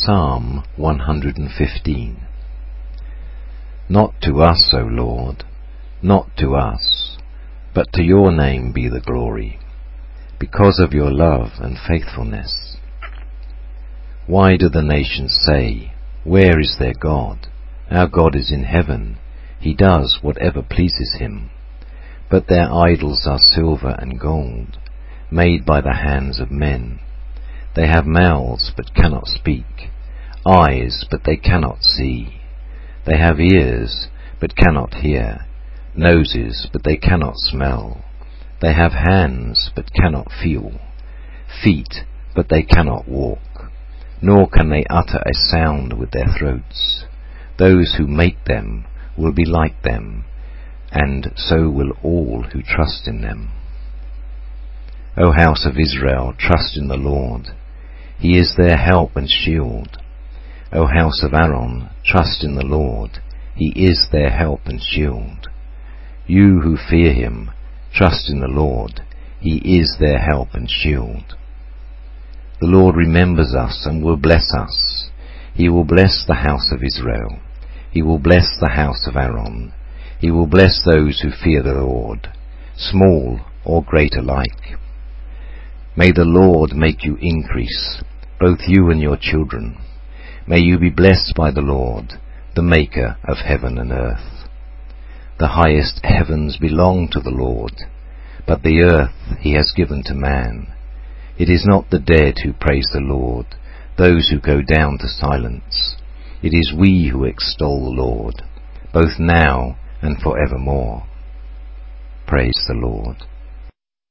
Psalm 115 Not to us, O Lord, not to us, but to your name be the glory, because of your love and faithfulness. Why do the nations say, Where is their God? Our God is in heaven. He does whatever pleases him. But their idols are silver and gold, made by the hands of men. They have mouths but cannot speak, eyes but they cannot see. They have ears but cannot hear, noses but they cannot smell. They have hands but cannot feel, feet but they cannot walk, nor can they utter a sound with their throats. Those who make them will be like them, and so will all who trust in them. O house of Israel, trust in the Lord. He is their help and shield. O house of Aaron, trust in the Lord. He is their help and shield. You who fear him, trust in the Lord. He is their help and shield. The Lord remembers us and will bless us. He will bless the house of Israel. He will bless the house of Aaron. He will bless those who fear the Lord, small or great alike. May the Lord make you increase, both you and your children. May you be blessed by the Lord, the Maker of heaven and earth. The highest heavens belong to the Lord, but the earth he has given to man. It is not the dead who praise the Lord, those who go down to silence. It is we who extol the Lord, both now and for evermore. Praise the Lord.